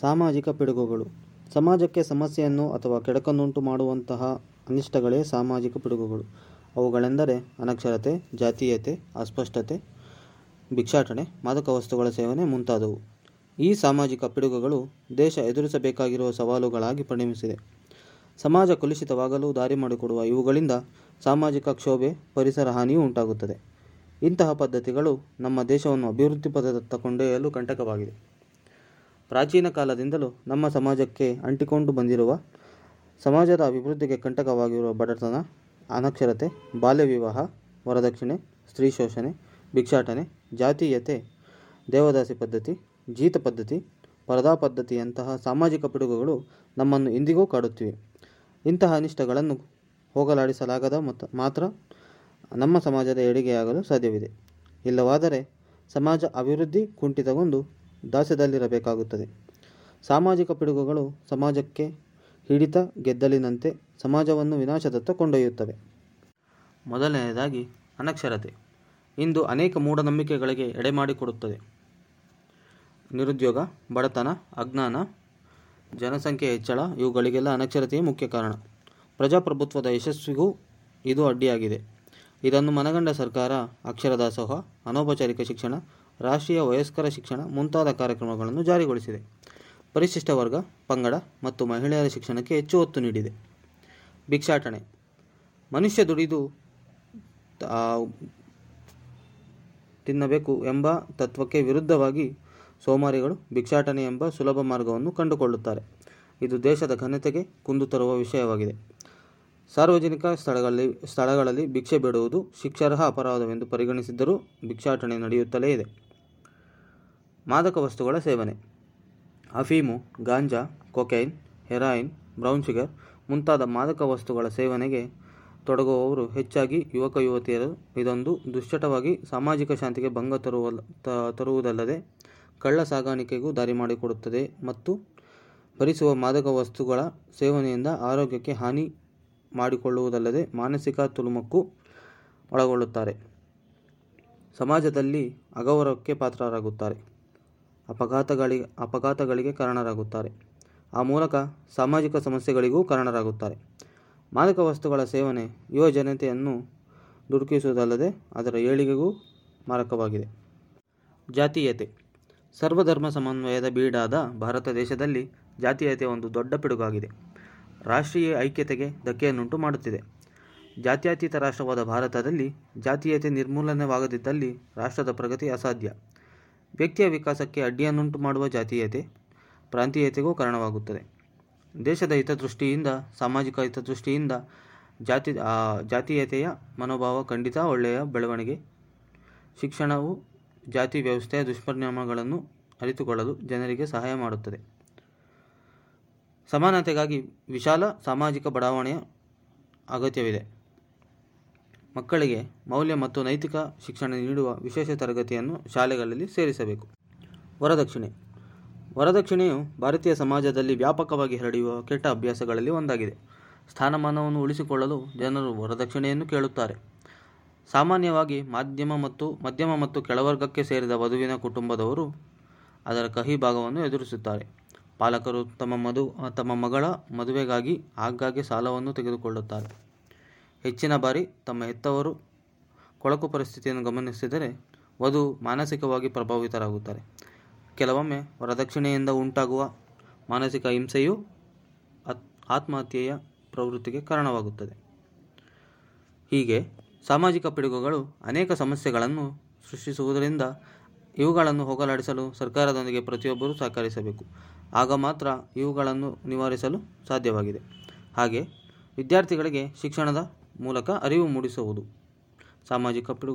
ಸಾಮಾಜಿಕ ಪಿಡುಗುಗಳು. ಸಮಾಜಕ್ಕೆ ಸಮಸ್ಯೆಯನ್ನು ಅಥವಾ ಕೆಡಕನ್ನುಂಟು ಮಾಡುವಂತಹ ಅನಿಷ್ಟಗಳೇ ಸಾಮಾಜಿಕ ಪಿಡುಗುಗಳು. ಅವುಗಳೆಂದರೆ ಅನಕ್ಷರತೆ, ಜಾತೀಯತೆ, ಅಸ್ಪಷ್ಟತೆ, ಭಿಕ್ಷಾಟನೆ, ಮಾದಕ ವಸ್ತುಗಳ ಸೇವನೆ ಮುಂತಾದವು. ಈ ಸಾಮಾಜಿಕ ಪಿಡುಗುಗಳು ದೇಶ ಎದುರಿಸಬೇಕಾಗಿರುವ ಸವಾಲುಗಳಾಗಿ ಪರಿಣಮಿಸಿದೆ. ಸಮಾಜ ಕಲುಷಿತವಾಗಲು ದಾರಿ ಮಾಡಿಕೊಡುವ ಇವುಗಳಿಂದ ಸಾಮಾಜಿಕ ಕ್ಷೋಭೆ, ಪರಿಸರ ಹಾನಿಯೂ ಉಂಟಾಗುತ್ತದೆ. ಇಂತಹ ಪದ್ಧತಿಗಳು ನಮ್ಮ ದೇಶವನ್ನು ಅಭಿವೃದ್ಧಿ ಪದದತ್ತ ಕೊಂಡೊಯ್ಯಲು ಕಂಟಕವಾಗಿದೆ. ಪ್ರಾಚೀನ ಕಾಲದಿಂದಲೂ ನಮ್ಮ ಸಮಾಜಕ್ಕೆ ಅಂಟಿಕೊಂಡು ಬಂದಿರುವ, ಸಮಾಜದ ಅಭಿವೃದ್ಧಿಗೆ ಕಂಟಕವಾಗಿರುವ ಬಡತನ, ಅನಕ್ಷರತೆ, ಬಾಲ್ಯ ವಿವಾಹ, ವರದಕ್ಷಿಣೆ, ಸ್ತ್ರೀ ಶೋಷಣೆ, ಭಿಕ್ಷಾಟನೆ, ಜಾತೀಯತೆ, ದೇವದಾಸಿ ಪದ್ಧತಿ, ಜೀತ ಪದ್ಧತಿ, ಪರದಾ ಪದ್ಧತಿಯಂತಹ ಸಾಮಾಜಿಕ ಪಿಡುಗುಗಳು ನಮ್ಮನ್ನು ಇಂದಿಗೂ ಕಾಡುತ್ತಿವೆ. ಇಂತಹ ಅನಿಷ್ಟಗಳನ್ನು ಹೋಗಲಾಡಿಸಲಾಗದ ಮತ್ತು ಮಾತ್ರ ನಮ್ಮ ಸಮಾಜದ ಏಳಿಗೆಯಾಗಲು ಸಾಧ್ಯವಿದೆ. ಇಲ್ಲವಾದರೆ ಸಮಾಜ ಅಭಿವೃದ್ಧಿ ಕುಂಠಿತಗೊಂಡು ದಾಸ್ಯದಲ್ಲಿರಬೇಕಾಗುತ್ತದೆ. ಸಾಮಾಜಿಕ ಪಿಡುಗುಗಳು ಸಮಾಜಕ್ಕೆ ಹಿಡಿತ ಗೆದ್ದಲಿನಂತೆ ಸಮಾಜವನ್ನು ವಿನಾಶದತ್ತ ಕೊಂಡೊಯ್ಯುತ್ತವೆ. ಮೊದಲನೆಯದಾಗಿ ಅನಕ್ಷರತೆ. ಇಂದು ಅನೇಕ ಮೂಢನಂಬಿಕೆಗಳಿಗೆ ಎಡೆಮಾಡಿಕೊಡುತ್ತದೆ. ನಿರುದ್ಯೋಗ, ಬಡತನ, ಅಜ್ಞಾನ, ಜನಸಂಖ್ಯೆ ಹೆಚ್ಚಳ, ಇವುಗಳಿಗೆಲ್ಲ ಅನಕ್ಷರತೆಯೇ ಮುಖ್ಯ ಕಾರಣ. ಪ್ರಜಾಪ್ರಭುತ್ವದ ಯಶಸ್ವಿಗೂ ಇದು ಅಡ್ಡಿಯಾಗಿದೆ. ಇದನ್ನು ಮನಗಂಡ ಸರ್ಕಾರ ಅಕ್ಷರ ದಾಸೋಹ ಅನೌಪಚಾರಿಕ ಶಿಕ್ಷಣ ರಾಷ್ಟ್ರೀಯ ವಯಸ್ಕರ ಶಿಕ್ಷಣ ಮುಂತಾದ ಕಾರ್ಯಕ್ರಮಗಳನ್ನು ಜಾರಿಗೊಳಿಸಿದೆ. ಪರಿಶಿಷ್ಟ ವರ್ಗ, ಪಂಗಡ ಮತ್ತು ಮಹಿಳೆಯರ ಶಿಕ್ಷಣಕ್ಕೆ ಹೆಚ್ಚು ಒತ್ತು ನೀಡಿದೆ. ಭಿಕ್ಷಾಟನೆ. ಮನುಷ್ಯ ದುಡಿದು ತಿನ್ನಬೇಕು ಎಂಬ ತತ್ವಕ್ಕೆ ವಿರುದ್ಧವಾಗಿ ಸೋಮಾರಿಗಳು ಭಿಕ್ಷಾಟನೆ ಎಂಬ ಸುಲಭ ಮಾರ್ಗವನ್ನು ಕಂಡುಕೊಳ್ಳುತ್ತಾರೆ. ಇದು ದೇಶದ ಘನತೆಗೆ ಕುಂದು ತರುವ ವಿಷಯವಾಗಿದೆ. ಸಾರ್ವಜನಿಕ ಸ್ಥಳಗಳಲ್ಲಿ ಸ್ಥಳಗಳಲ್ಲಿ ಭಿಕ್ಷೆ ಬೇಡುವುದು ಶಿಕ್ಷಾರ್ಹ ಅಪರಾಧವೆಂದು ಪರಿಗಣಿಸಿದ್ದರೂ ಭಿಕ್ಷಾಟನೆ ನಡೆಯುತ್ತಲೇ ಇದೆ. ಮಾದಕ ವಸ್ತುಗಳ ಸೇವನೆ. ಅಫೀಮು, ಗಾಂಜಾ, ಕೊಕೈನ್, ಹೆರಾಯಿನ್, ಬ್ರೌನ್ ಶುಗರ್ ಮುಂತಾದ ಮಾದಕ ವಸ್ತುಗಳ ಸೇವನೆಗೆ ತೊಡಗುವವರು ಹೆಚ್ಚಾಗಿ ಯುವಕ ಯುವತಿಯರು. ಇದೊಂದು ದುಶ್ಚಟವಾಗಿ ಸಾಮಾಜಿಕ ಶಾಂತಿಗೆ ಭಂಗ ತರುವ ತರುವುದಲ್ಲದೆ ಕಳ್ಳ ಸಾಗಾಣಿಕೆಗೂ ದಾರಿ ಮಾಡಿಕೊಡುತ್ತದೆ ಮತ್ತು ಭರಿಸುವ ಮಾದಕ ವಸ್ತುಗಳ ಸೇವನೆಯಿಂದ ಆರೋಗ್ಯಕ್ಕೆ ಹಾನಿ ಮಾಡಿಕೊಳ್ಳುವುದಲ್ಲದೆ ಮಾನಸಿಕ ತುಳುಮಕ್ಕೂ ಒಳಗೊಳ್ಳುತ್ತಾರೆ. ಸಮಾಜದಲ್ಲಿ ಅಗೌರವಕ್ಕೆ ಪಾತ್ರರಾಗುತ್ತಾರೆ. ಅಪಘಾತಗಳಿಗೆ ಅಪಘಾತಗಳಿಗೆ ಕಾರಣರಾಗುತ್ತಾರೆ. ಆ ಮೂಲಕ ಸಾಮಾಜಿಕ ಸಮಸ್ಯೆಗಳಿಗೂ ಕಾರಣರಾಗುತ್ತಾರೆ. ಮಾದಕ ವಸ್ತುಗಳ ಸೇವನೆ ಯುವ ಜನತೆಯನ್ನು ದುಡುಕಿಸುವುದಲ್ಲದೆ ಅದರ ಏಳಿಗೆಗೂ ಮಾರಕವಾಗಿದೆ. ಜಾತೀಯತೆ. ಸರ್ವಧರ್ಮ ಸಮನ್ವಯದ ಬೀಡಾದ ಭಾರತ ದೇಶದಲ್ಲಿ ಜಾತೀಯತೆ ಒಂದು ದೊಡ್ಡ ಪಿಡುಗಾಗಿದೆ. ರಾಷ್ಟ್ರೀಯ ಐಕ್ಯತೆಗೆ ಧಕ್ಕೆಯನ್ನುಂಟು ಮಾಡುತ್ತಿದೆ. ಜಾತ್ಯತೀತ ರಾಷ್ಟ್ರವಾದ ಭಾರತದಲ್ಲಿ ಜಾತೀಯತೆ ನಿರ್ಮೂಲನೆವಾಗದಿದ್ದಲ್ಲಿ ರಾಷ್ಟ್ರದ ಪ್ರಗತಿ ಅಸಾಧ್ಯ. ವ್ಯಕ್ತಿಯ ವಿಕಾಸಕ್ಕೆ ಅಡ್ಡಿಯನ್ನುಂಟು ಮಾಡುವ ಜಾತೀಯತೆ ಪ್ರಾಂತೀಯತೆಗೂ ಕಾರಣವಾಗುತ್ತದೆ. ದೇಶದ ಹಿತದೃಷ್ಟಿಯಿಂದ, ಸಾಮಾಜಿಕ ಹಿತದೃಷ್ಟಿಯಿಂದ ಜಾತಿ ಜಾತೀಯತೆಯ ಮನೋಭಾವ ಖಂಡಿತ ಒಳ್ಳೆಯ ಬೆಳವಣಿಗೆ. ಶಿಕ್ಷಣವು ಜಾತಿ ವ್ಯವಸ್ಥೆಯ ದುಷ್ಪರಿಣಾಮಗಳನ್ನು ಅರಿತುಕೊಳ್ಳಲು ಜನರಿಗೆ ಸಹಾಯ ಮಾಡುತ್ತದೆ. ಸಮಾನತೆಗಾಗಿ ವಿಶಾಲ ಸಾಮಾಜಿಕ ಬಡಾವಣೆಯ ಅಗತ್ಯವಿದೆ. ಮಕ್ಕಳಿಗೆ ಮೌಲ್ಯ ಮತ್ತು ನೈತಿಕ ಶಿಕ್ಷಣ ನೀಡುವ ವಿಶೇಷ ತರಗತಿಯನ್ನು ಶಾಲೆಗಳಲ್ಲಿ ಸೇರಿಸಬೇಕು. ವರದಕ್ಷಿಣೆ. ವರದಕ್ಷಿಣೆಯು ಭಾರತೀಯ ಸಮಾಜದಲ್ಲಿ ವ್ಯಾಪಕವಾಗಿ ಹರಡಿಯುವ ಕೆಟ್ಟ ಅಭ್ಯಾಸಗಳಲ್ಲಿ ಒಂದಾಗಿದೆ. ಸ್ಥಾನಮಾನವನ್ನು ಉಳಿಸಿಕೊಳ್ಳಲು ಜನರು ವರದಕ್ಷಿಣೆಯನ್ನು ಕೇಳುತ್ತಾರೆ. ಸಾಮಾನ್ಯವಾಗಿ ಮಾಧ್ಯಮ ಮತ್ತು ಮಧ್ಯಮ ಮತ್ತು ಕೆಳವರ್ಗಕ್ಕೆ ಸೇರಿದ ವಧುವಿನ ಕುಟುಂಬದವರು ಅದರ ಕಹಿ ಭಾಗವನ್ನು ಎದುರಿಸುತ್ತಾರೆ. ಪಾಲಕರು ತಮ್ಮ ಮಧು, ತಮ್ಮ ಮಗಳ ಮದುವೆಗಾಗಿ ಆಗಾಗ್ಗೆ ಸಾಲವನ್ನು ತೆಗೆದುಕೊಳ್ಳುತ್ತಾರೆ. ಹೆಚ್ಚಿನ ಬಾರಿ ತಮ್ಮ ಹೆತ್ತವರು ಕೊಳಕು ಪರಿಸ್ಥಿತಿಯನ್ನು ಗಮನಿಸಿದರೆ ವಧು ಮಾನಸಿಕವಾಗಿ ಪ್ರಭಾವಿತರಾಗುತ್ತಾರೆ. ಕೆಲವೊಮ್ಮೆ ವರದಕ್ಷಿಣೆಯಿಂದ ಉಂಟಾಗುವ ಮಾನಸಿಕ ಹಿಂಸೆಯು ಆತ್- ಆತ್ಮಹತ್ಯೆಯ ಪ್ರವೃತ್ತಿಗೆ ಕಾರಣವಾಗುತ್ತದೆ. ಹೀಗೆ ಸಾಮಾಜಿಕ ಪಿಡುಗುಗಳು ಅನೇಕ ಸಮಸ್ಯೆಗಳನ್ನು ಸೃಷ್ಟಿಸುವುದರಿಂದ ಇವುಗಳನ್ನು ಹೋಗಲಾಡಿಸಲು ಸರ್ಕಾರದೊಂದಿಗೆ ಪ್ರತಿಯೊಬ್ಬರೂ ಸಹಕರಿಸಬೇಕು. ಆಗ ಮಾತ್ರ ಇವುಗಳನ್ನು ನಿವಾರಿಸಲು ಸಾಧ್ಯವಾಗಿದೆ. ಹಾಗೆ ವಿದ್ಯಾರ್ಥಿಗಳಿಗೆ ಶಿಕ್ಷಣದ ಮೂಲಕ ಅರಿವು ಮೂಡಿಸುವುದು. ಸಾಮಾಜಿಕ ಪಿಡುಗು